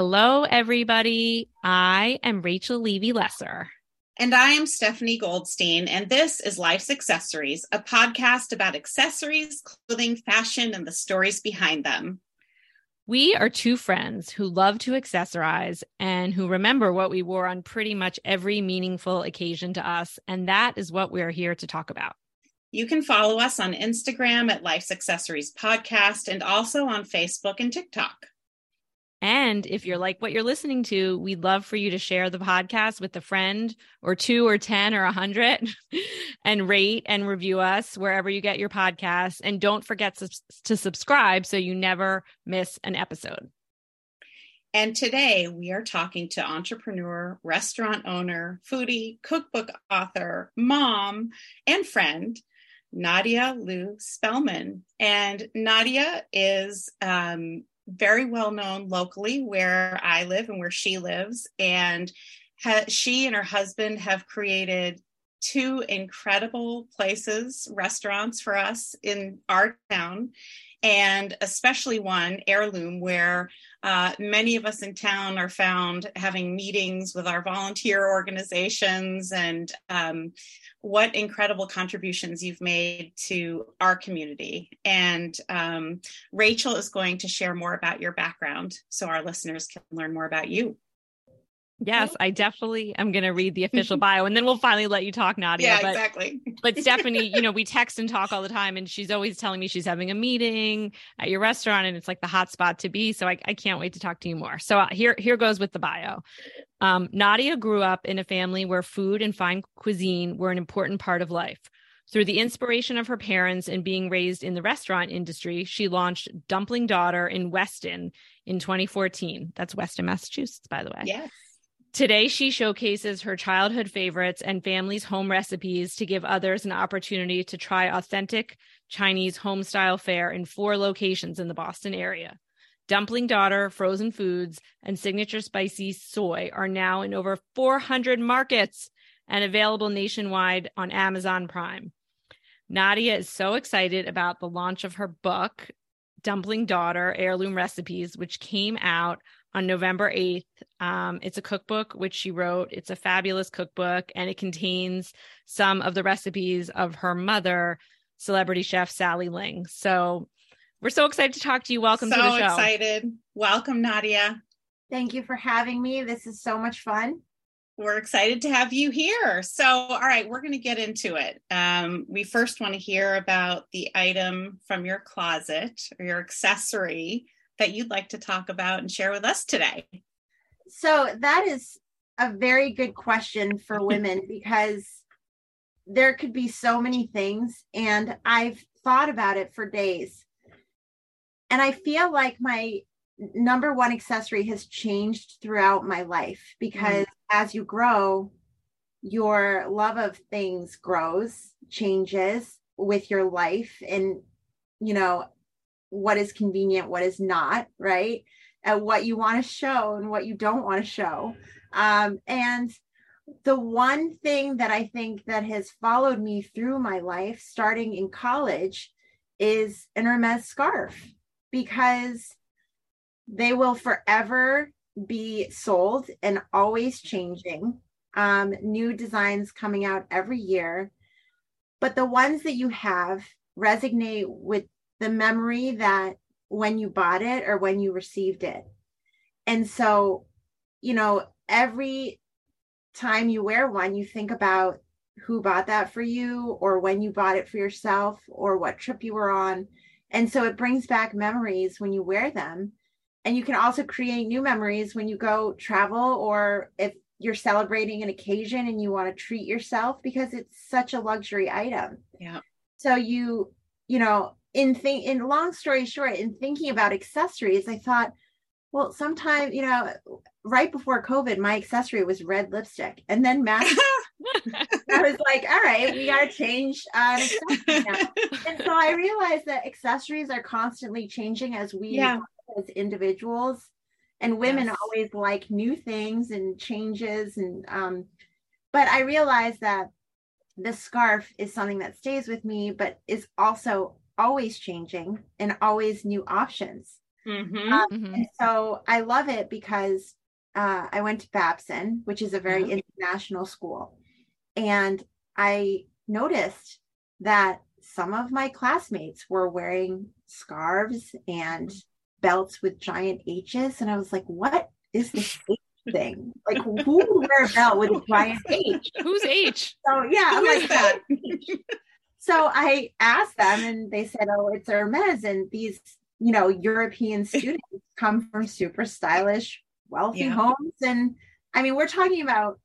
Hello, everybody. I am Rachel Levy Lesser. And I am Stephanie Goldstein, and this is Life's Accessories, a podcast about accessories, clothing, fashion, and the stories behind them. We are two friends who love to accessorize and who remember what we wore on pretty much every meaningful occasion to us. And that is what we're here to talk about. You can follow us on Instagram at Life's Accessories Podcast and also on Facebook and TikTok. And if you're like what you're listening to, we'd love for you to share the podcast with a friend or two or 10 or a 100 and rate and review us wherever you get your podcasts. And don't forget to subscribe so you never miss an episode. And today we are talking to entrepreneur, restaurant owner, foodie, cookbook author, mom, and friend, Nadia Liu Spellman. And Nadia is um, very well known locally where I live and where she lives. And ha- she and her husband have created two incredible places, restaurants for us in our town, and especially one, Heirloom, where uh, many of us in town are found having meetings with our volunteer organizations and um, what incredible contributions you've made to our community. And um, Rachel is going to share more about your background so our listeners can learn more about you. Yes, I definitely am going to read the official bio and then we'll finally let you talk, Nadia. Yeah, but, exactly. but Stephanie, you know, we text and talk all the time and she's always telling me she's having a meeting at your restaurant and it's like the hot spot to be. So I, I can't wait to talk to you more. So uh, here, here goes with the bio. Um, Nadia grew up in a family where food and fine cuisine were an important part of life. Through the inspiration of her parents and being raised in the restaurant industry, she launched Dumpling Daughter in Weston in 2014. That's Weston, Massachusetts, by the way. Yes. Today, she showcases her childhood favorites and family's home recipes to give others an opportunity to try authentic Chinese home style fare in four locations in the Boston area. Dumpling Daughter, Frozen Foods, and Signature Spicy Soy are now in over 400 markets and available nationwide on Amazon Prime. Nadia is so excited about the launch of her book, Dumpling Daughter Heirloom Recipes, which came out on November 8th. Um, it's a cookbook which she wrote. It's a fabulous cookbook and it contains some of the recipes of her mother, celebrity chef Sally Ling. So we're so excited to talk to you. Welcome so to the show. excited. Welcome, Nadia. Thank you for having me. This is so much fun. We're excited to have you here. So, all right, we're going to get into it. Um, we first want to hear about the item from your closet or your accessory that you'd like to talk about and share with us today? So, that is a very good question for women because there could be so many things, and I've thought about it for days. And I feel like my number one accessory has changed throughout my life because mm. as you grow, your love of things grows, changes with your life. And, you know, what is convenient, what is not, right? And what you want to show and what you don't want to show. Um, and the one thing that I think that has followed me through my life, starting in college, is an Hermes scarf because they will forever be sold and always changing. Um, new designs coming out every year. But the ones that you have resonate with the memory that when you bought it or when you received it. And so, you know, every time you wear one, you think about who bought that for you or when you bought it for yourself or what trip you were on. And so it brings back memories when you wear them. And you can also create new memories when you go travel or if you're celebrating an occasion and you want to treat yourself because it's such a luxury item. Yeah. So you, you know, in think in long story short, in thinking about accessories, I thought, well, sometimes, you know, right before COVID, my accessory was red lipstick. And then mask. I was like, all right, we got to change uh, And so I realized that accessories are constantly changing as we yeah. as individuals. And women yes. always like new things and changes. And um, but I realized that the scarf is something that stays with me, but is also always changing and always new options. Mhm. Um, Mhm. And so I love it because uh, I went to Babson, which is a very Yeah. international school. And I noticed that some of my classmates were wearing scarves and belts with giant H's. And I was like, what is this H thing? Like, who would wear a belt with a giant H? Who's H? So, yeah, I'm Who is like, that? so I asked them, and they said, "Oh, it's Hermes." And these, you know, European students come from super stylish, wealthy Yeah. homes, and I mean, we're talking about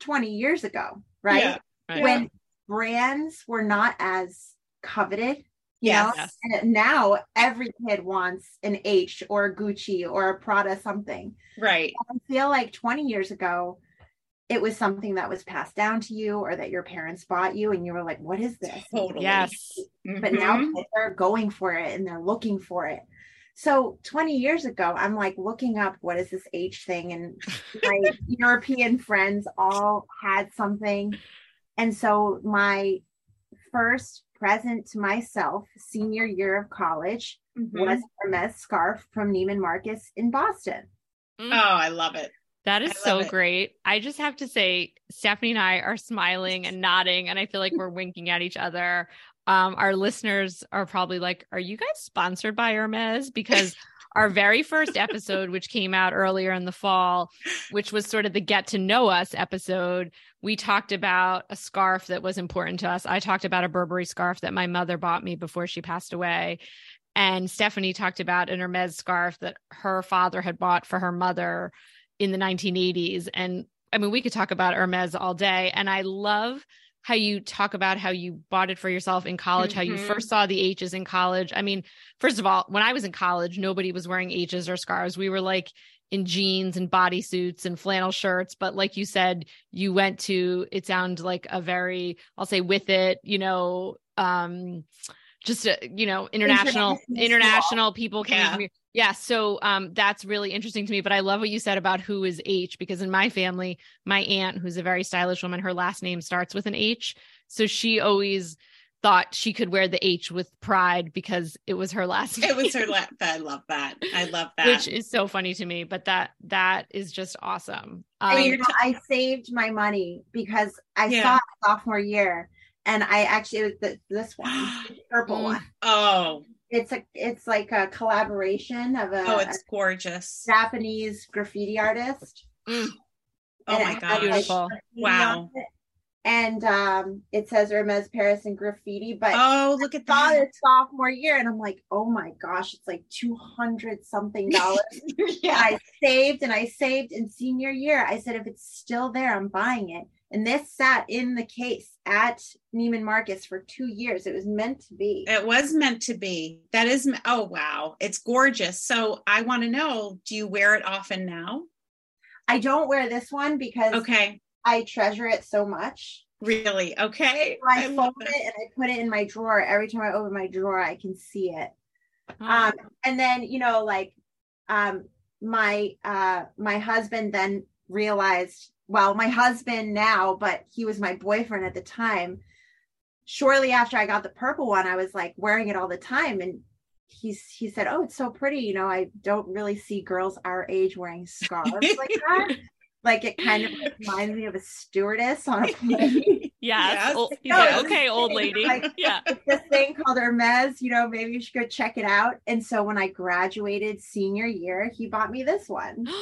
twenty years ago, right? Yeah. Right. When brands were not as coveted. Yes. And now every kid wants an H or a Gucci or a Prada something. Right. I feel like 20 years ago, it was something that was passed down to you or that your parents bought you, and you were like, what is this? Totally. Yes. But now kids are going for it and they're looking for it. So 20 years ago, I'm like looking up what is this H thing, and my European friends all had something. And so my first present to myself, senior year of college, Mhm. was a Hermes scarf from Neiman Marcus in Boston. Oh, I love it. That is so it. great. I just have to say, Stephanie and I are smiling and nodding, and I feel like we're winking at each other. Um, our listeners are probably like, Are you guys sponsored by Hermes? Because our very first episode, which came out earlier in the fall, which was sort of the get to know us episode, we talked about a scarf that was important to us. I talked about a Burberry scarf that my mother bought me before she passed away. And Stephanie talked about an Hermes scarf that her father had bought for her mother in the 1980s. And I mean, we could talk about Hermes all day. And I love how you talk about how you bought it for yourself in college, how you Mhm. first saw the H's in college. I mean, first of all, when I was in college, nobody was wearing H's or scarves. We were like in jeans and bodysuits and flannel shirts. But like you said, you went to, it sounded like a very, I'll say with it, you know, um, just a, you know, international, International international people came Yeah. yeah, so um, that's really interesting to me. But I love what you said about who is H because in my family, my aunt, who's a very stylish woman, her last name starts with an H. So she always thought she could wear the H with pride because it was her last name. It was her. La- I love that. I love that. which is so funny to me. But that that is just awesome. And, Um, you know, I saved my money because I Yeah. saw it sophomore year, and I actually the, this one, purple Mm. one. oh, It's a it's like a collaboration of a, oh, it's gorgeous. Japanese graffiti artist. mm, Oh and my god. Beautiful. Wow. And um, it says Hermes Paris and graffiti, but Oh, look at saw that. sophomore year, and I'm like, oh my gosh, it's like two hundred something dollars. yeah. I saved and I saved in senior year. I said, if it's still there, I'm buying it. And this sat in the case at Neiman Marcus for two years. It was meant to be. It was meant to be. That is, oh, wow. It's gorgeous. So I want to know do you wear it often now? I don't wear this one because Okay. I treasure it so much. Really? Okay. So I, I love fold it. it and I put it in my drawer. Every time I open my drawer, I can see it. oh, Um, and then you know, like, um, my uh, my husband then realized. Well, my husband now, but he was my boyfriend at the time. Shortly after I got the purple one, I was like wearing it all the time, and he's he said, "Oh, it's so pretty." You know, I don't really see girls our age wearing scarves like that. Like it kind of reminds me of a stewardess on a plane. yes. yes. No, like, it's okay, old lady. Like- yeah. it's this thing called Hermes. You know, maybe you should go check it out. And so when I graduated senior year, he bought me this one.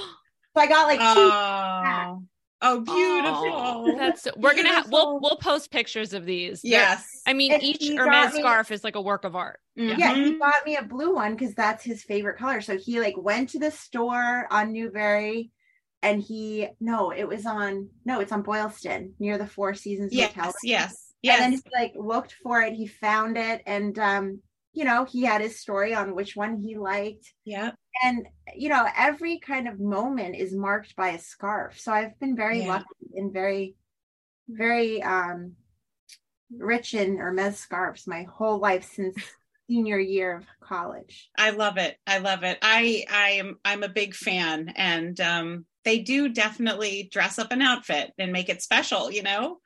So I got like two. Oh, oh, beautiful. Oh, that's we're gonna have we'll we'll post pictures of these. They're- yes. I mean, And each he Hermes me- scarf is like a work of art. Yeah, he bought me a blue one because that's his favorite color. So he like went to the store on Newbury and he no, it was on no, it's on Boylston near the Four Seasons Yes, Hotel. yes, And then yes. he like looked for it, he found it, and um, you know, he had his story on which one he liked. Yeah. and you know every kind of moment is marked by a scarf so i've been very Yeah. lucky and very very um rich in hermes scarves my whole life since senior year of college I love it. I love it. I I am I'm a big fan and um they do definitely dress up an outfit and make it special, you know?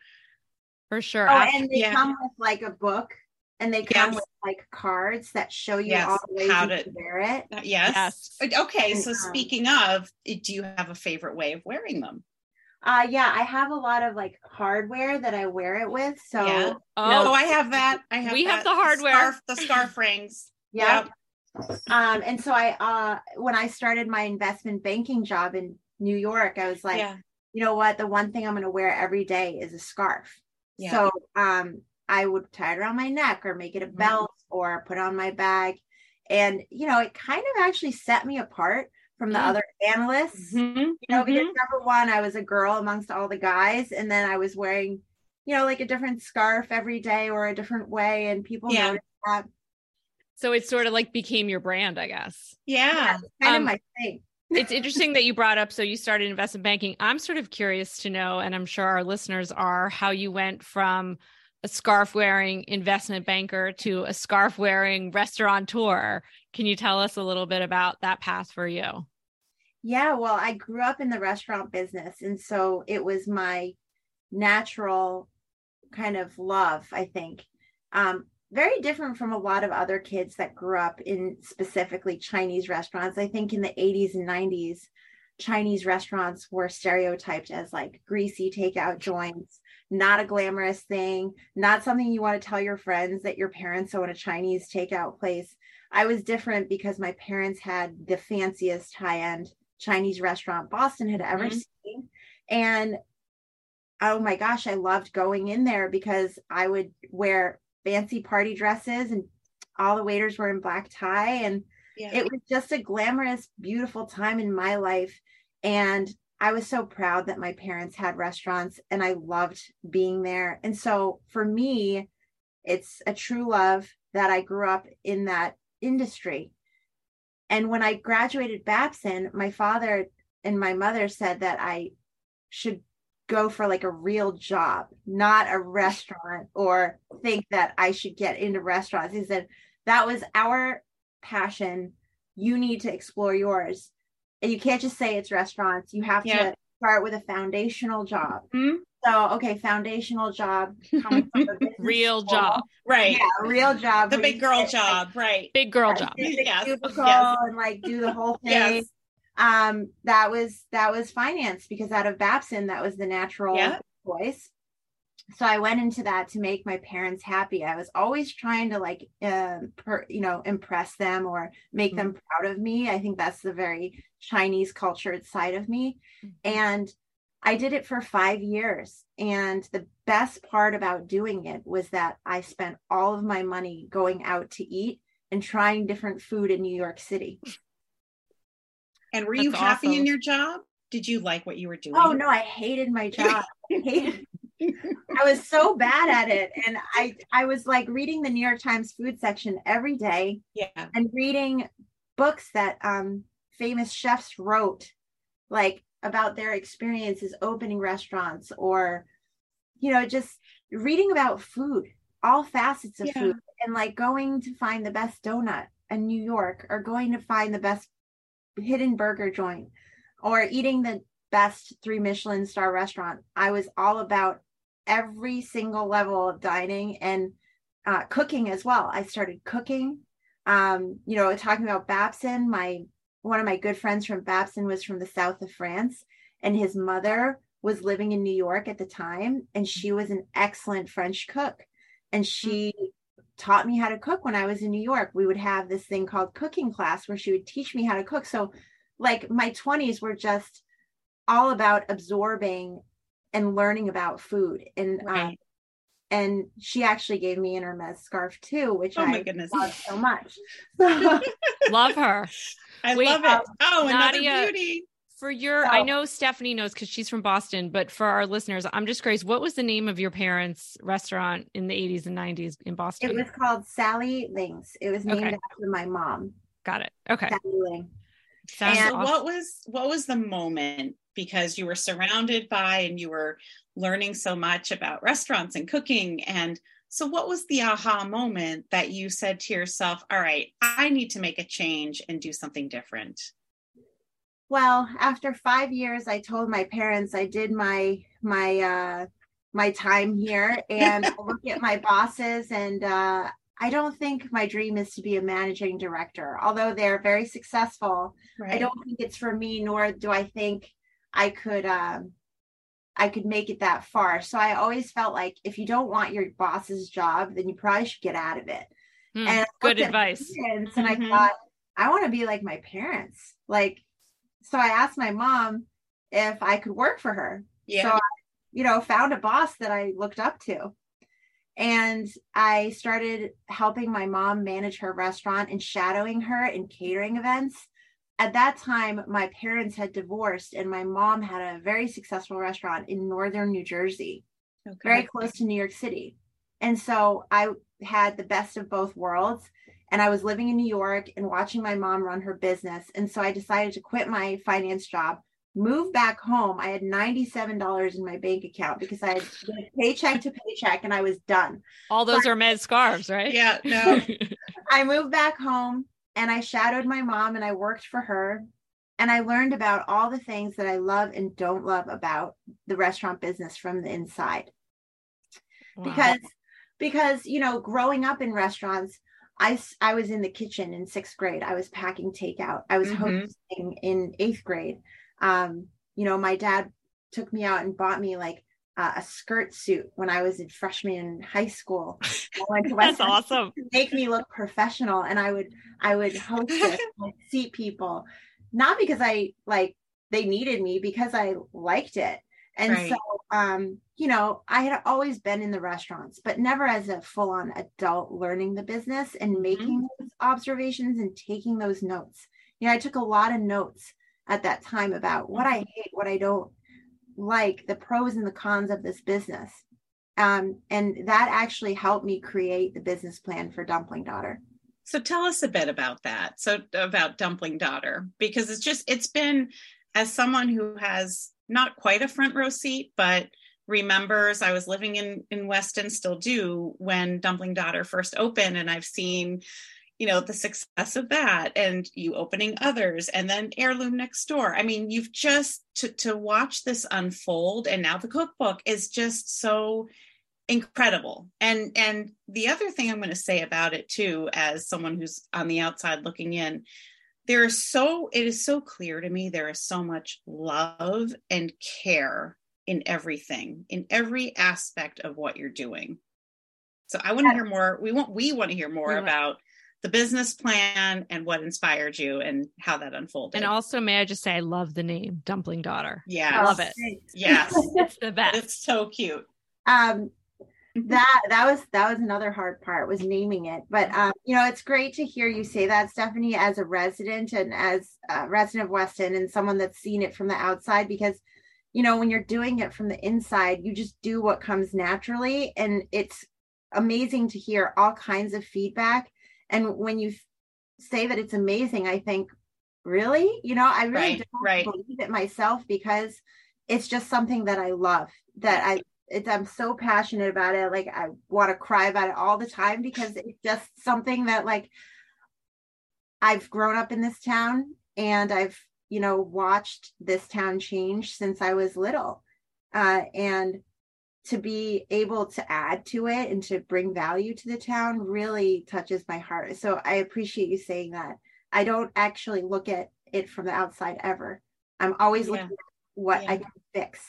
For sure. oh and they yeah. come with like a book and they come Yes. with like cards that show you Yes, all the ways how you to- can wear it. Uh, yes. Yes. Okay. So um, speaking of, do you have a favorite way of wearing them? Uh yeah, I have a lot of like hardware that I wear it with. So Yeah. Oh, Oh, I have that. I have. We have the hardware. Scarf, the scarf rings. yeah. Um and so I uh when I started my investment banking job in New York, I was like, yeah. you know what, the one thing I'm gonna wear every day is a scarf. Yeah. So um I would tie it around my neck or make it a Mhm. belt or put it on my bag. And you know, it kind of actually set me apart from the Mm. other analysts. Mhm, You know, because number one, I was a girl amongst all the guys, and then I was wearing, you know, like a different scarf every day or a different way, and people Yeah. noticed that. so it sort of like became your brand, I guess. Yeah. Kind Um, of my thing. it's interesting that you brought up so you started investment banking i'm sort of curious to know and i'm sure our listeners are how you went from a scarf wearing investment banker to a scarf wearing restaurateur can you tell us a little bit about that path for you Yeah, well, I grew up in the restaurant business, and so it was my natural kind of love, I think. Um, very different from a lot of other kids that grew up in specifically Chinese restaurants. I think in the 80s and 90s, Chinese restaurants were stereotyped as like greasy takeout joints, not a glamorous thing, not something you want to tell your friends that your parents own a Chinese takeout place. I was different because my parents had the fanciest high end Chinese restaurant Boston had ever Mhm. seen. And oh my gosh, I loved going in there because I would wear fancy party dresses and all the waiters were in black tie and Yeah. it was just a glamorous beautiful time in my life and i was so proud that my parents had restaurants and i loved being there. And so for me it's a true love that i grew up in that industry. And when i graduated babson my father and my mother said that i should go for like a real job not a restaurant or think that i should get into restaurants. He said that was our passion. You need to explore yours you can't just say it's restaurants you have Yeah. to start with a foundational job Mhm. so okay foundational job coming from a business real school. job Right. yeah real job The big girl sit, job. Right. big girl like, job sit the Yes, cubicle yes. and like do the whole thing Yes. um that was that was finance because out of babson that was the natural Yeah. choice so i went into that to make my parents happy. I was always trying to like um per, you know impress them or make them proud of me. I think that's the very chinese cultured side of me. And i did it for five years. And the best part about doing it was that i spent all of my money going out to eat and trying different food in new york city. And were you That's happy in your job? Did you like what you were doing? Oh no, I hated my job. I hated I was so bad at it. And I I was like reading the New York Times food section every day Yeah. and reading books that um famous chefs wrote like about their experiences opening restaurants or you know just reading about food all facets of Yeah. food and like going to find the best donut in New York or going to find the best hidden burger joint or eating the best three Michelin star restaurant. I was all about every single level of dining and uh, cooking as well. I started cooking. Um, you know, talking about Babson, my one of my good friends from Babson was from the south of France, and his mother was living in New York at the time, and she was an excellent French cook. And she taught me how to cook when I was in New York. We would have this thing called cooking class where she would teach me how to cook. So, like, my 20s were just all about absorbing and learning about food. And um, and she actually gave me an Hermes scarf too, which Oh my I goodness. love so much. Love her I Wait, love it. Oh, another Nadia- beauty. for your i know stephanie knows because she's from boston but for our listeners i'm just curious what was the name of your parents restaurant in the 80s and 90s in boston it was called Sally Ling's. It was named Okay. after my mom, got it okay Sally Ling. Sounds And so awesome. what was what was the moment because you were surrounded by and you were learning so much about restaurants and cooking and so what was the aha moment that you said to yourself all right i need to make a change and do something different Well, after five years, I told my parents I did my my uh my time here and I look at my bosses and uh I don't think my dream is to be a managing director, although they're very successful. Right. I don't think it's for me, nor do I think I could um, I could make it that far. So I always felt like if you don't want your boss's job, then you probably should get out of it. Mm, and good advice. And mm-hmm. I thought, I want to be like my parents. Like, so I asked my mom if I could work for her. Yeah. So I, you know, found a boss that I looked up to. And I started helping my mom manage her restaurant and shadowing her in catering events at that time my parents had divorced and my mom had a very successful restaurant in northern new jersey okay. very close to new york city. And so i had the best of both worlds and i was living in new york and watching my mom run her business. And so i decided to quit my finance job move back home. I had $97 in my bank account because i had paycheck to paycheck and i was done. All those Hermes scarves right? Yeah no. I moved back home and I shadowed my mom and I worked for her and I learned about all the things that I love and don't love about the restaurant business from the inside. Wow. Because because you know, growing up in restaurants, I I was in the kitchen in 6th grade. I was packing takeout. I was mm-hmm. hosting in 8th grade. Um, you know, my dad took me out and bought me like uh, a skirt suit when I was in freshman in high school. That's awesome. make me look professional, and I would I would host it, seat people, not because I like they needed me, because I liked it. And right. so, um, you know, I had always been in the restaurants, but never as a full on adult learning the business and mm-hmm. making those observations and taking those notes. You know, I took a lot of notes at that time about what I hate, what I don't like the pros and the cons of this business. Um, and that actually helped me create the business plan for Dumpling Daughter. So tell us a bit about that. So about Dumpling Daughter, because it's just, it's been as someone who has not quite a front row seat, but remembers I was living in in Weston, still do when Dumpling Daughter first opened, and I've seen you know the success of that and you opening others and then heirloom next door. I mean you've just to to watch this unfold and now the cookbook is just so incredible. And and the other thing i'm going to say about it too as someone who's on the outside looking in there is so it is so clear to me there is so much love and care in everything in every aspect of what you're doing. So i want to hear more. We want we want to hear more about the business plan and what inspired you and how that unfolded. And also, may I just say, I love the name Dumpling Daughter. Yeah, love it. Yes, it's the best. It's so cute. Um, that that was that was another hard part was naming it but um you know it's great to hear you say that stephanie as a resident and as a resident of weston and someone that's seen it from the outside because you know when you're doing it from the inside you just do what comes naturally and it's amazing to hear all kinds of feedback and when you say that it's amazing i think really you know i really right, don't right. believe it myself because it's just something that i love that i it's i'm so passionate about it like i want to cry about it all the time because it's just something that like i've grown up in this town and i've you know watched this town change since i was little uh, and to be able to add to it and to bring value to the town really touches my heart. So I appreciate you saying that. I don't actually look at it from the outside ever. I'm always yeah. looking at what yeah. I can fix.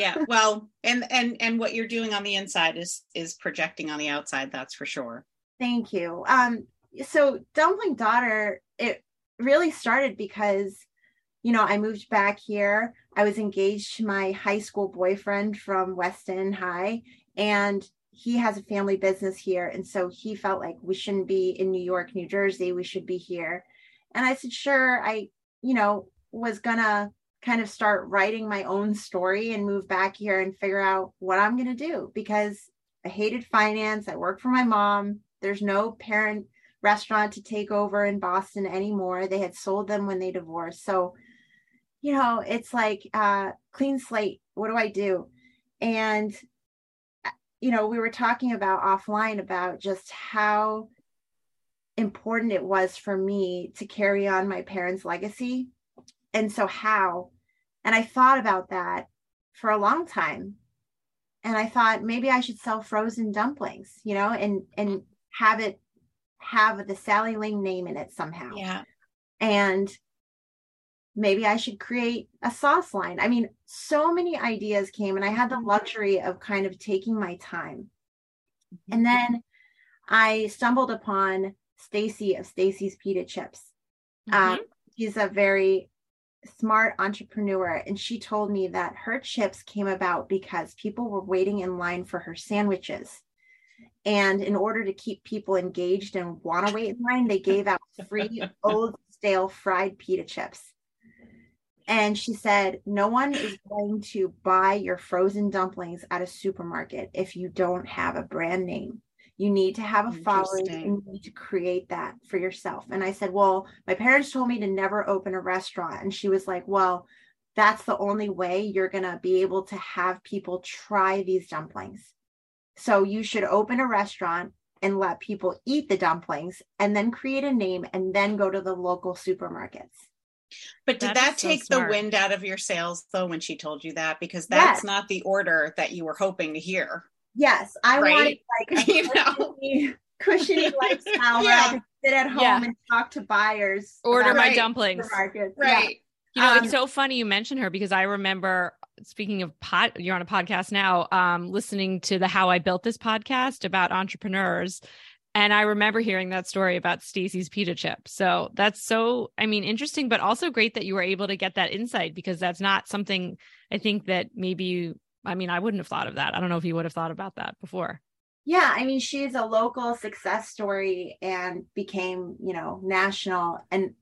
yeah, well, and and and what you're doing on the inside is is projecting on the outside, that's for sure. Thank you. Um so Dumpling Daughter it really started because you know, I moved back here. I was engaged to my high school boyfriend from Weston High, and he has a family business here. And so he felt like we shouldn't be in New York, New Jersey. We should be here. And I said, sure. I, you know, was to kind of start writing my own story and move back here and figure out what I'm to do because I hated finance. I worked for my mom. There's no parent restaurant to take over in Boston anymore. They had sold them when they divorced. So you know, it's like uh, clean slate. What do I do? And, uh, you know, we were talking about offline about just how important it was for me to carry on my parents' legacy. And so, how? And I thought about that for a long time. And I thought maybe I should sell frozen dumplings, you know, and and have it have the Sally Ling name in it somehow. Yeah. And maybe I should create a sauce line. I mean, so many ideas came and I had the luxury of kind of taking my time. And then I stumbled upon Stacy of Stacy's Pita Chips. Mm-hmm. Um, she's a very smart entrepreneur, and she told me that her chips came about because people were waiting in line for her sandwiches. And in order to keep people engaged and want to wait in line, they gave out free old stale fried pita chips. And she said, No one is going to buy your frozen dumplings at a supermarket if you don't have a brand name. You need to have a following you need to create that for yourself. And I said, Well, my parents told me to never open a restaurant. And she was like, Well, that's the only way you're going to be able to have people try these dumplings. So you should open a restaurant and let people eat the dumplings and then create a name and then go to the local supermarkets. But did That that is so take the wind out of your sails though when she told you that? Because that's Yes. not the order that you were hoping to hear. Yes, I Right? wanted like a You know? cushiony, cushiony lifestyle where I Yeah. could sit at home Yeah. and talk to buyers. Order my dumplings. supermarkets. Yeah. Right. You know, Um, it's so funny you mentioned her because I remember speaking of pod, you're on a podcast now, um, listening to the How I Built This podcast about entrepreneurs. And I remember hearing that story about Stacy's pita chip. So that's so, I mean, interesting, but also great that you were able to get that insight because that's not something I think that maybe you, I mean, I wouldn't have thought of that. I don't know if you would have thought about that before. Yeah, I mean, she's a local success story and became, you know, national. And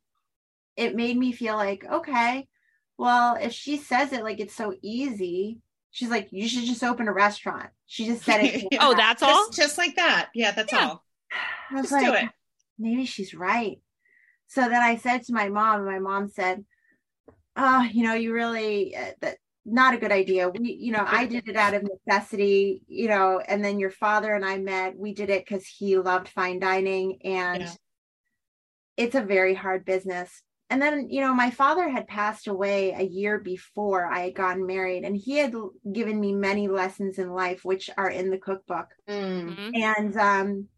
it made me feel like, okay, well, if she says it like it's so easy, she's like, you should just open a restaurant. She just said it. Oh, that's all? Just, just like that. Yeah, that's Yeah. all. I was Just like, maybe she's right. So then I said to my mom, and my mom said, "Oh, you know, you really uh, that not a good idea. We, you know, I did it out of necessity, you know, and then your father and I met. We did it because he loved fine dining, and Yeah. it's a very hard business." And then, you know, my father had passed away a year before I had gotten married, and he had given me many lessons in life, which are in the cookbook Mm. Mhm. and um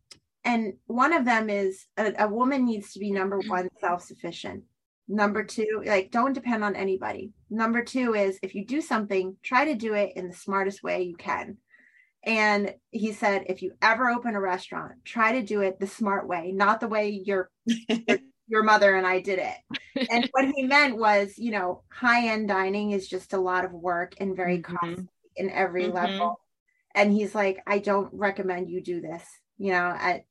and one of them is a, a woman needs to be number one self-sufficient. Number two like don't depend on anybody. Number two is if you do something try to do it in the smartest way you can. And he said if you ever open a restaurant try to do it the smart way not the way your your, mother and i did it. And what he meant was you know high-end dining is just a lot of work and very Mhm. costly in every Mhm. level. And he's like i don't recommend you do this you know i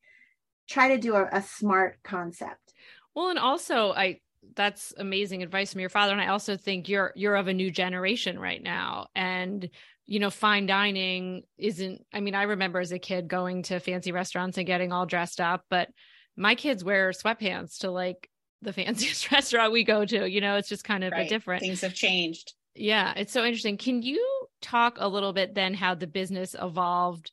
try to do a, a smart concept Well, and also I that's amazing advice from your father. And I also think you're you're of a new generation right now. And you know, fine dining isn't I mean, I remember as a kid going to fancy restaurants and getting all dressed up, but my kids wear sweatpants to like the fanciest restaurant we go to. You know, it's just kind of a different Things have changed. yeah, it's so interesting. Can you talk a little bit then how the business evolved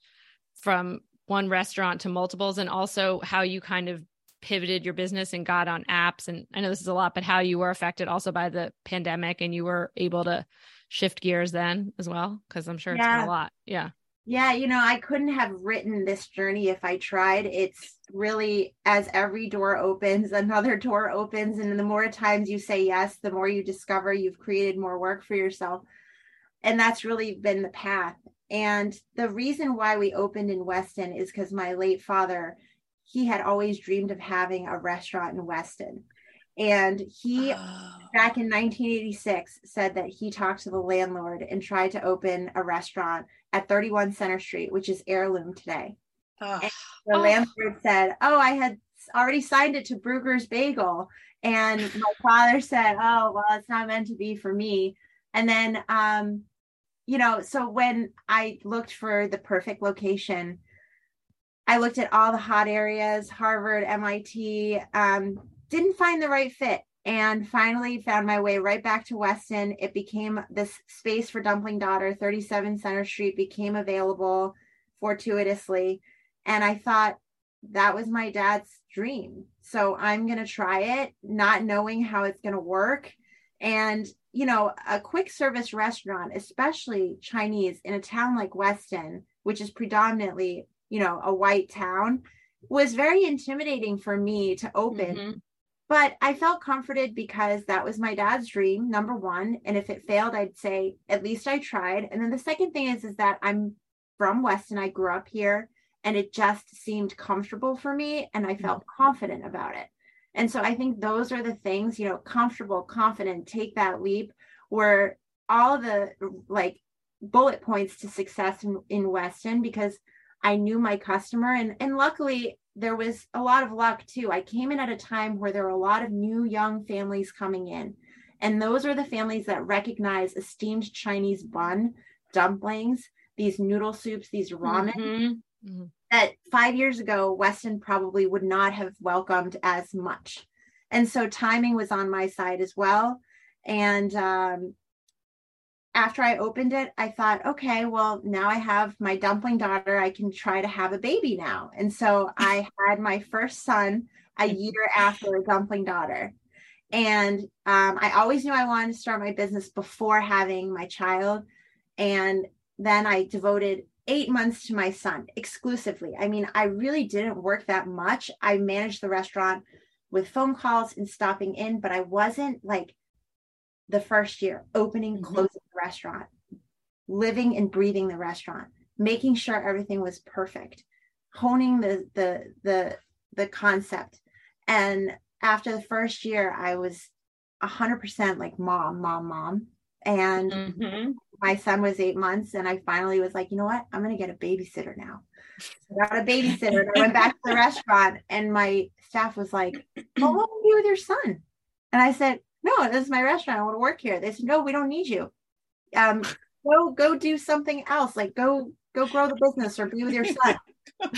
from one restaurant to multiples and also how you kind of pivoted your business and got on apps. And I know this is a lot but how you were affected also by the pandemic and you were able to shift gears then as well because I'm sure it's been a lot. Yeah. yeah you know i couldn't have written this journey if i tried. It's really as every door opens another door opens and the more times you say yes the more you discover you've created more work for yourself. And that's really been the path and the reason why we opened in weston is because my late father he had always dreamed of having a restaurant in weston and he Oh. back in 1986 said that he talked to the landlord and tried to open a restaurant at 31 Center Street, which is heirloom today. Oh. The Oh. landlord said, Oh, I had already signed it to Bruegger's Bagel. And my father said, Oh, well, it's not meant to be for me. And then, um, you know, so when I looked for the perfect location, I looked at all the hot areas, Harvard, MIT, um, didn't find the right fit and finally found my way right back to Weston. It became this space for Dumpling Daughter, 37 Center Street became available fortuitously. And I thought that was my dad's dream. So I'm going to try it, not knowing how it's going to work. And, you know, a quick service restaurant, especially Chinese in a town like Weston, which is predominantly, you know, a white town, was very intimidating for me to open. Mhm. But I felt comforted because that was my dad's dream, number one. And if it failed, I'd say at least I tried. And then the second thing is, is that I'm from Weston. I grew up here and it just seemed comfortable for me and I felt confident about it. And so I think those are the things, you know, comfortable, confident, take that leap were all the like bullet points to success in, in Weston because I knew my customer and and luckily there was a lot of luck too. I came in at a time where there were a lot of new young families coming in. And those are the families that recognize esteemed Chinese bun, dumplings, these noodle soups, these ramen Mhm. Mhm. That five years ago, Weston probably would not have welcomed as much. And so timing was on my side as well. And um, after I opened it, I thought, okay, well, now I have my dumpling daughter. I can try to have a baby now. And so I had my first son a year after a dumpling daughter. And um, I always knew I wanted to start my business before having my child. And then I devoted eight months to my son exclusively. I mean, I really didn't work that much. I managed the restaurant with phone calls and stopping in, but I wasn't like the first year opening, Mhm. closing the restaurant, living and breathing the restaurant, making sure everything was perfect, honing the the the the concept. And after the first year, I was a hundred percent like mom, mom, mom. And Mhm. My son was eight months and I finally was like, you know what? I'm going to get a babysitter now. I got a babysitter. and I went back to the restaurant and my staff was like, well, what will you do with your son? And I said, no, this is my restaurant. I want to work here. They said, no, we don't need you. Um, go, go do something else. Like go, go grow the business or be with your son.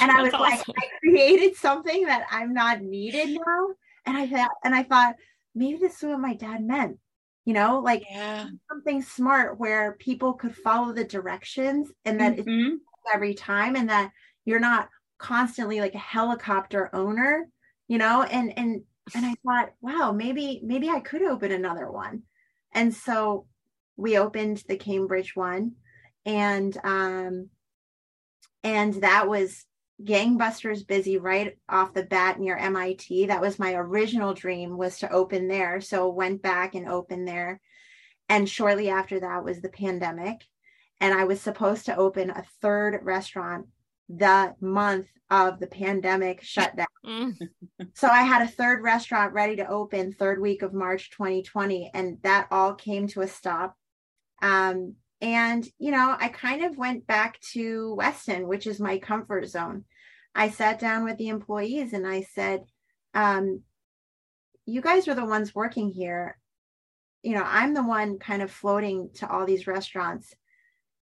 And I was That's like. I created something that I'm not needed now. And I thought, and I thought, maybe this is what my dad meant. You know, like Yeah. something smart where people could follow the directions and that it's Mhm. every time and that you're not constantly like a helicopter owner you know and and and i thought wow maybe maybe i could open another one and so we opened the cambridge one and um and that was gangbusters busy right off the bat near mit that was my original dream was to open there. So went back and opened there. And shortly after that was the pandemic. And i was supposed to open a third restaurant the month of the pandemic shutdown Mm. so I had a third restaurant ready to open third week of March 2020, and that all came to a stop. Um, and you know, I kind of went back to Weston, which is my comfort zone. I sat down with the employees and I said, um, "You guys are the ones working here. You know, I'm the one kind of floating to all these restaurants."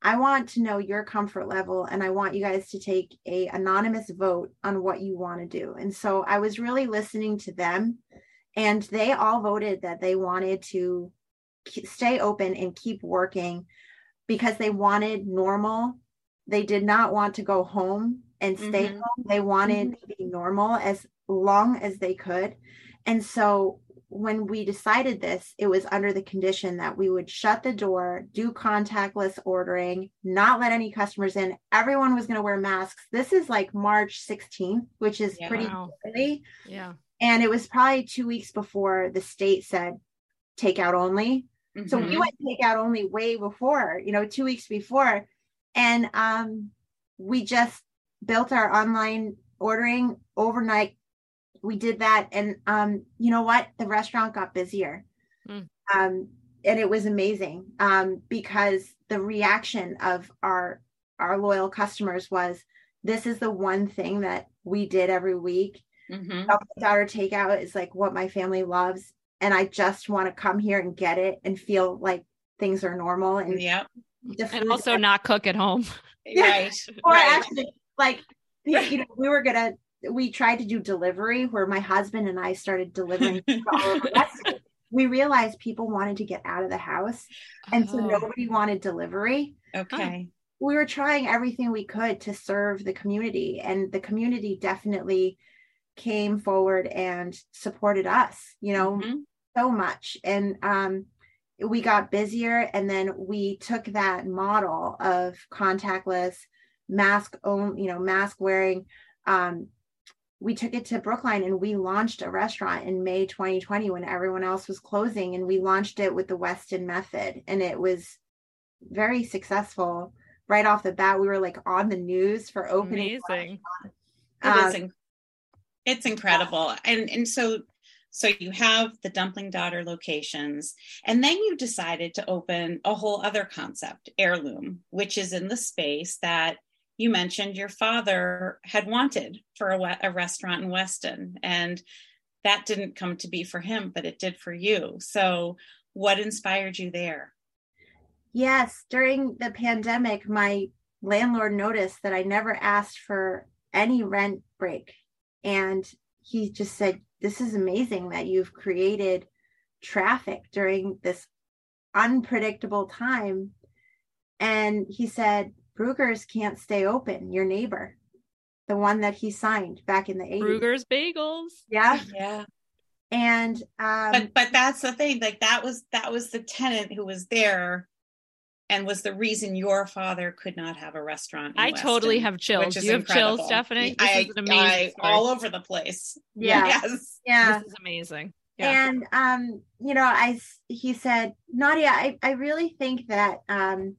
I want to know your comfort level and I want you guys to take a anonymous vote on what you want to do. And so I was really listening to them and they all voted that they wanted to stay open and keep working because they wanted normal. They did not want to go home and stay Mhm. home. They wanted to be normal as long as they could. And so when we decided this, it was under the condition that we would shut the door, do contactless ordering, not let any customers in. Everyone was going to wear masks. This is like March 16th, which is Yeah. pretty Wow. early. Yeah. And it was probably two weeks before the state said takeout only. So we Mhm. went takeout only way before, you know, two weeks before. And um, we just built our online ordering overnight. We did that. And um, you know what? The restaurant got busier. Mm. Um, and it was amazing um, because the reaction of our our loyal customers was this is the one thing that we did every week Mhm. Daughter takeout is like what my family loves and i just want to come here and get it and feel like things are normal and Yep. the And food- also not cook at home. Yeah. Right. or right. actually like you you know we were gonna we tried to do delivery where my husband and i started delivering to all over Weston. we realized people wanted to get out of the house and so Oh. nobody wanted delivery Okay. we were trying everything we could to serve the community and the community definitely came forward and supported us you know Mhm. so much and um we got busier and then we took that model of contactless mask own you know mask wearing um we took it to Brookline and we launched a restaurant in May 2020 when everyone else was closing. And we launched it with the Weston method. And it was very successful. Right off the bat, we were like on the news for opening. Amazing. Um, it's incredible. And and so so you have the dumpling daughter locations and then you decided to open a whole other concept, heirloom, which is in the space that you mentioned your father had wanted for a, a restaurant in Weston. And that didn't come to be for him, but it did for you. So, what inspired you there? Yes, during the pandemic, my landlord noticed that I never asked for any rent break. And he just said, This is amazing that you've created traffic during this unpredictable time. And he said, Bruegger's can't stay open, your neighbor, the one that he signed back in the 80s. Bruegger's Bagels. Yeah. Yeah. And um but but that's the thing, like that was that was the tenant who was there and was the reason your father could not have a restaurant. I Weston, totally have chills. You have incredible. chills, Stephanie. This I, is amazing. I, all over the place. Yeah. Yes. Yeah. This is amazing. Yeah. And um, you know, I he said, Nadia, I, I really think that um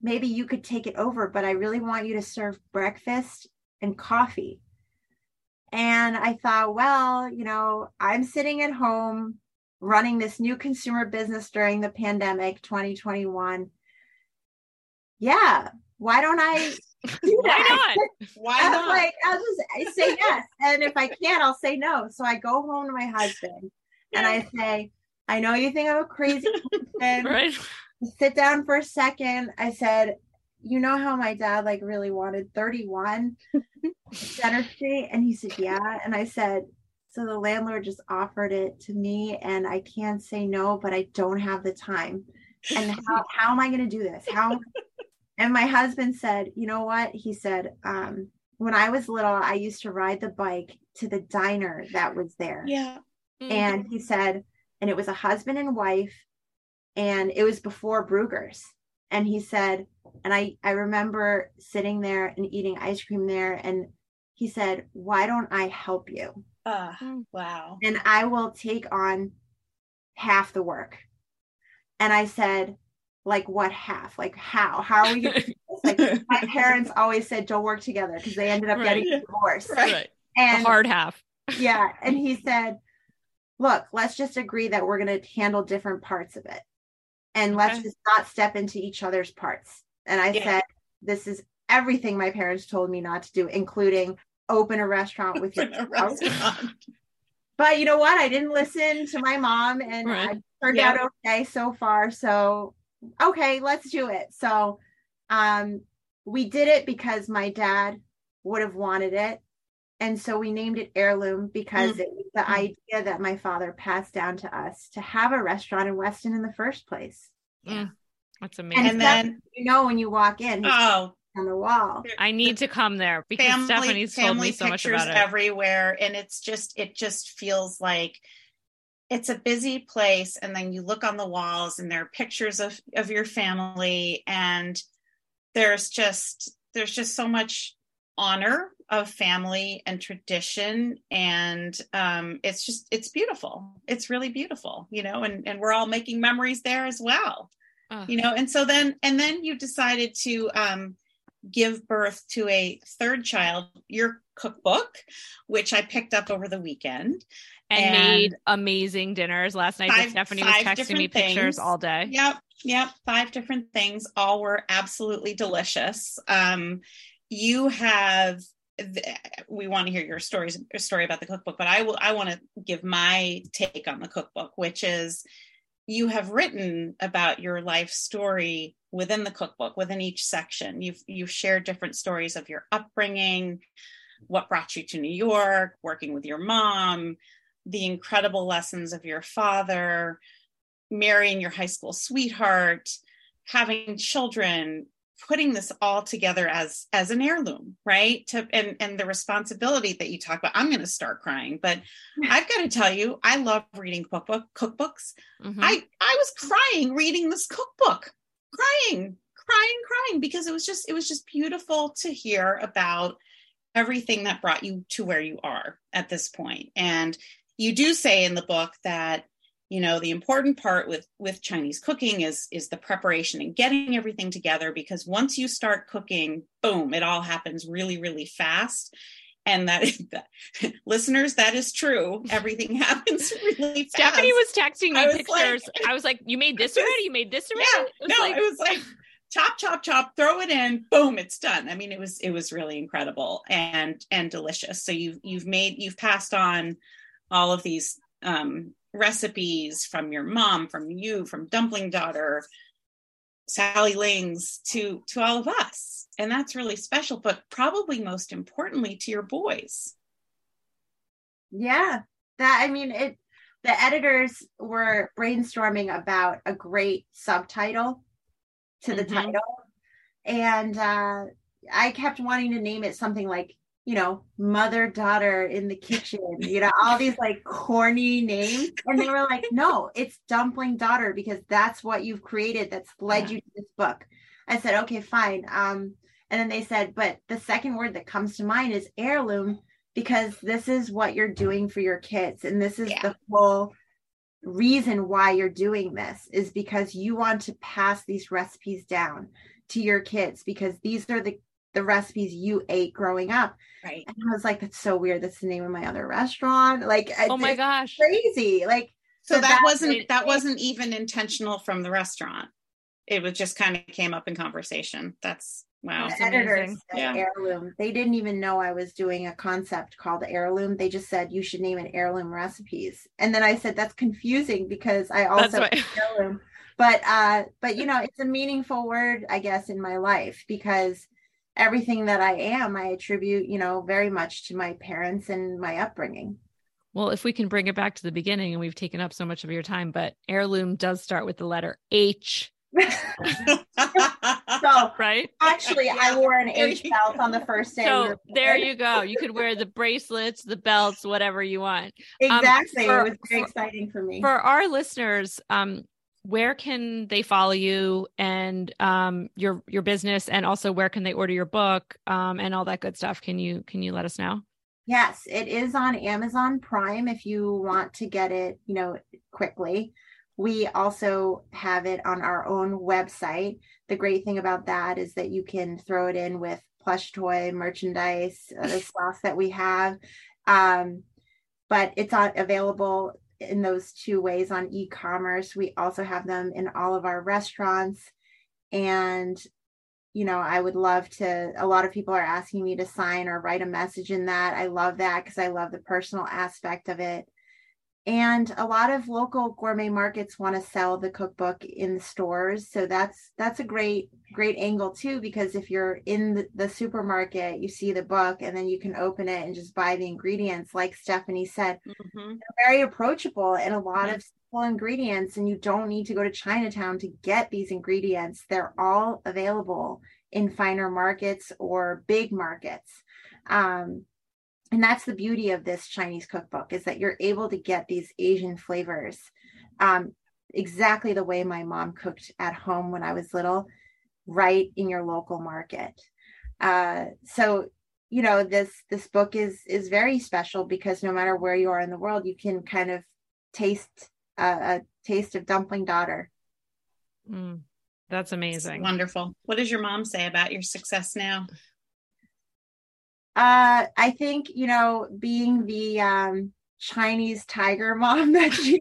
maybe you could take it over, but I really want you to serve breakfast and coffee. And I thought, well, you know, I'm sitting at home running this new consumer business during the pandemic 2021. Yeah, why don't I do? Why not? Why not? like, I'll just say yes. and if I can't, I'll say no. So I go home to my husband yeah. and I say, I know you think I'm a crazy person. right sit down for a second. I said, you know how my dad like really wanted 31 Center Street? And he said, yeah. And I said, so the landlord just offered it to me and I can't say no, but I don't have the time. And how, how am I going to do this? How? And my husband said, you know what? He said, um, when I was little, I used to ride the bike to the diner that was there. Yeah. Mm-hmm. And he said, and it was a husband and wife and it was before Bruegger's. And he said, and I I remember sitting there and eating ice cream there, and he said, "Why don't I help you?" Uh, wow. And I will take on half the work. And I said, like what half? Like how? How are we going to? Like my parents always said, don't work together because they ended up right. getting divorced. Right. And the hard half. yeah. And he said, look, let's just agree that we're going to handle different parts of it and okay. let's just not step into each other's parts. And I yeah. said, this is everything my parents told me not to do, including open a restaurant with your restaurant. But you know what? I didn't listen to my mom and right. I turned yeah. out okay so far. So okay, let's do it. So um we did it because my dad would have wanted it. And so we named it Heirloom because mm. it was the mm. idea that my father passed down to us to have a restaurant in Weston in the first place. Yeah. That's amazing. And, and then you know when you walk in, oh, on the wall. I need to come there because family, Stephanie's told me so much about it. Everywhere, and it's just it just feels like it's a busy place. And then you look on the walls, and there are pictures of of your family, and there's just there's just so much honor of family and tradition and um, it's just it's beautiful it's really beautiful you know and and we're all making memories there as well uh. you know and so then and then you decided to um, give birth to a third child your cookbook which i picked up over the weekend. And, and made amazing dinners. Last night five, stephanie was texting me things. pictures all day. Yep yep five different things. All were absolutely delicious. Um, you have we want to hear your stories story about the cookbook but i will i want to give my take on the cookbook which is you have written about your life story within the cookbook within each section. You've you've shared different stories of your upbringing what brought you to new york working with your mom the incredible lessons of your father marrying your high school sweetheart having children putting this all together as as an heirloom right to and and the responsibility that you talk about i'm going to start crying but i've got to tell you i love reading cookbook cookbooks mm-hmm. i i was crying reading this cookbook crying crying crying because it was just it was just beautiful to hear about everything that brought you to where you are at this point. And you do say in the book that you know the important part with with chinese cooking is is the preparation and getting everything together because once you start cooking boom it all happens really really fast. And that, that listeners that is true. Everything happens really fast. Stephanie was texting me I was pictures. like- i was like you made this already? You made this already? Yeah It was no like- it was like chop chop chop throw it in boom it's done. I mean it was it was really incredible and and delicious. So you've you've made you've passed on all of these um recipes from your mom from you from dumpling daughter sally lings to to all of us and that's really special but probably most importantly to your boys Yeah. That I mean it the editors were brainstorming about a great subtitle to the Mhm. title. And uh I kept wanting to name it something like, you know, mother daughter in the kitchen, you know, all these like corny names. And they were like, no, it's dumpling daughter because that's what you've created that's led you to this book. I said, okay, fine. Um, and then they said, but the second word that comes to mind is heirloom because this is what you're doing for your kids. And this is Yeah. the whole reason why you're doing this is because you want to pass these recipes down to your kids because these are the the recipes you ate growing up. right And I was like, that's so weird. That's the name of my other restaurant. Like, oh my gosh crazy. Like, so So that that's wasn't it. that wasn't even intentional from the restaurant it was just kind of came up in conversation that's wow the editors Yeah. heirloom. They didn't even know I was doing a concept called heirloom. They just said you should name it heirloom recipes. And then I said that's confusing because I also why heirloom. But uh, but you know, it's a meaningful word, I guess, in my life because everything that I am, I attribute, you know, very much to my parents and my upbringing. well if we can bring it back to the beginning and we've taken up so much of your time but heirloom does start with the letter h So right actually, I wore an H belt on the first day. so were there you go you could wear the bracelets the belts whatever you want Um, Exactly. for- it was very for- exciting for me. for our listeners um where can they follow you and um your your business and also where can they order your book um and all that good stuff can you can you let us know Yes, it is on Amazon Prime if you want to get it, you know, quickly. We also have it on our own website. The great thing about that is that you can throw it in with plush toy merchandise, uh, the sauce that we have. Um, but it's on, available in those two ways on e-commerce. We also have them in all of our restaurants. And you know, I would love to. A lot of people are asking me to sign or write a message in that. I love that because I love the personal aspect of it. And a lot of local gourmet markets want to sell the cookbook in the stores, so that's that's a great great angle too. Because if you're in the, the supermarket, you see the book, and then you can open it and just buy the ingredients. Like Stephanie said, Mhm. very approachable and a lot Mhm. of simple ingredients and you don't need to go to chinatown to get these ingredients they're all available in finer markets or big markets um, and that's the beauty of this chinese cookbook is that you're able to get these asian flavors um, exactly the way my mom cooked at home when i was little right in your local market. Uh, so you know this this book is is very special because no matter where you are in the world you can kind of taste uh, a taste of dumpling daughter. Mm, that's amazing. wonderful. What does your mom say about your success now uh i think you know being the um chinese tiger mom that she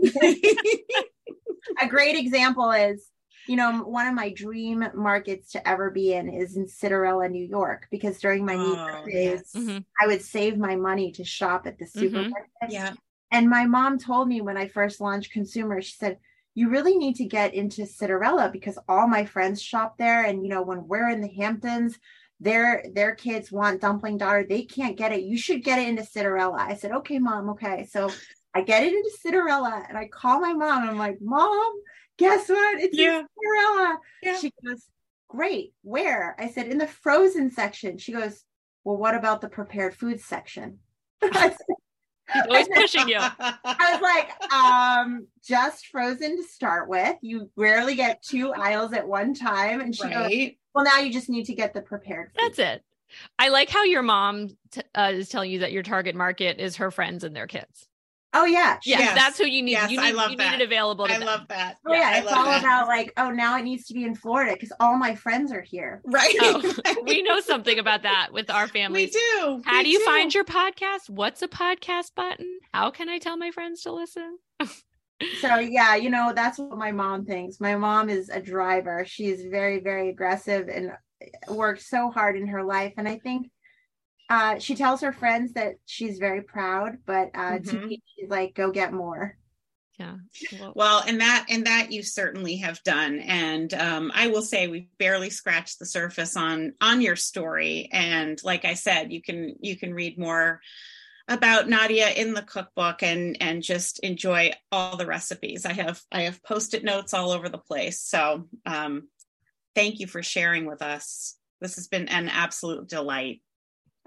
a great example is you know one of my dream markets to ever be in is in Citarella, New York, because during my New Oh, days, yes. Mhm. I would save my money to shop at the supermarket. yeah And my mom told me when I first launched Consumer, she said, you really need to get into Citarella because all my friends shop there. And, you know, when we're in the Hamptons, their their kids want dumpling daughter. They can't get it. You should get it into Citarella. I said, okay, mom, okay. So I get it into Citarella and I call my mom. I'm like, mom, guess what? It's Yeah. in Citarella. Yeah. She goes, great. Where? I said, in the frozen section. She goes, well, what about the prepared food section? She's always pushing you I was like, um, just frozen to start with. You rarely get two aisles at one time. And she goes, right Well, now you just need to get the prepared food. that's it I like how your mom t- uh, is telling you that your target market is her friends and their kids. Oh yeah. Yeah, Yes. that's who you need. Yes, you I need, love you that. need it available to I them. love that. Oh yeah, I it's all that. about like, oh, now it needs to be in Florida because all my friends are here. right. Oh, we know something about that with our family. we do. How We do you find your podcast? What's a podcast button? How can I tell my friends to listen? So yeah, you know, that's what my mom thinks. My mom is a driver. She's very, very aggressive and worked so hard in her life. And I think uh, she tells her friends that she's very proud, but uh, to Mhm. me, she's like, go get more. Yeah. Well, Well, and that and that you certainly have done, and um, I will say we've barely scratched the surface on on your story. And like I said, you can you can read more about Nadia in the cookbook and and just enjoy all the recipes. I have I have post-it notes all over the place. So um, thank you for sharing with us. This has been an absolute delight.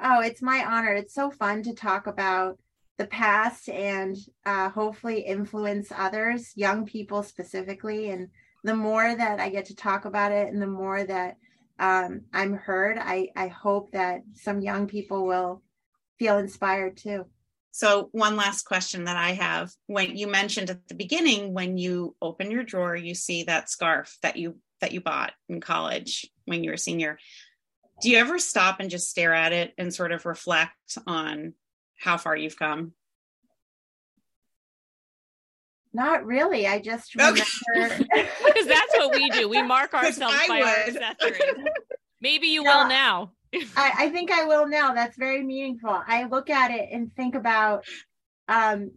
Oh, it's my honor. It's so fun to talk about the past and uh, hopefully influence others, young people specifically. And the more that I get to talk about it and the more that um, I'm heard, I, I hope that some young people will feel inspired too. So one last question that I have. When you mentioned at the beginning, when you open your drawer, you see that scarf that you that you bought in college when you were a senior. Do you ever stop and just stare at it and sort of reflect on how far you've come? Not really. I just remember. because that's what we do. We mark ourselves I by our accessories. Maybe you Yeah. will now. I, I think I will now. That's very meaningful. I look at it and think about um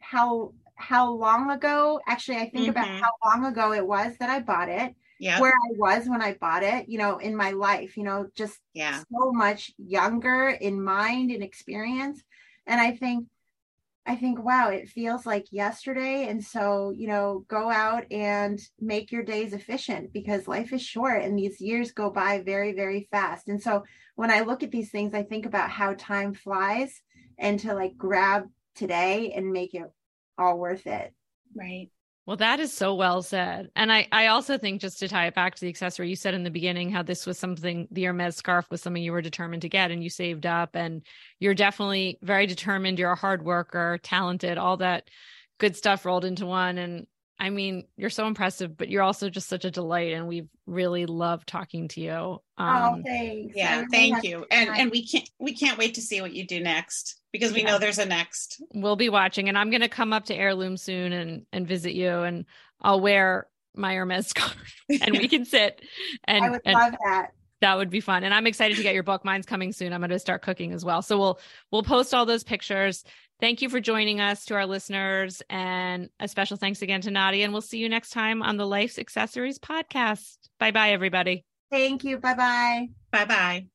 how how long ago actually I think about Mhm. how long ago it was that I bought it, Yeah. where I was when I bought it, you know, in my life, you know, just Yeah. so much younger in mind and experience. And I think I think wow, it feels like yesterday and so, you know, go out and make your days efficient because life is short and these years go by very very fast. And so when I look at these things, I think about how time flies and to like grab today and make it all worth it. Right. Well, that is so well said. And I, I also think just to tie it back to the accessory, you said in the beginning how this was something, the Hermes scarf was something you were determined to get and you saved up and you're definitely very determined. You're a hard worker, talented, all that good stuff rolled into one. And I mean, you're so impressive, but you're also just such a delight. And we've really loved talking to you. oh, Um, thanks. Yeah. really Thank you. And and we can't we can't wait to see what you do next because we Yeah. know there's a next. we'll be watching and I'm going to come up to Heirloom soon and, and visit you and I'll wear my Hermes scarf and we can sit and, I would and love that. that would be fun. And I'm excited to get your book. Mine's coming soon. I'm going to start cooking as well. So we'll we'll post all those pictures. Thank you for joining us to our listeners and a special thanks again to Nadia. And we'll see you next time on the Life's Accessories podcast. Bye bye, everybody. Thank you. Bye bye. Bye bye.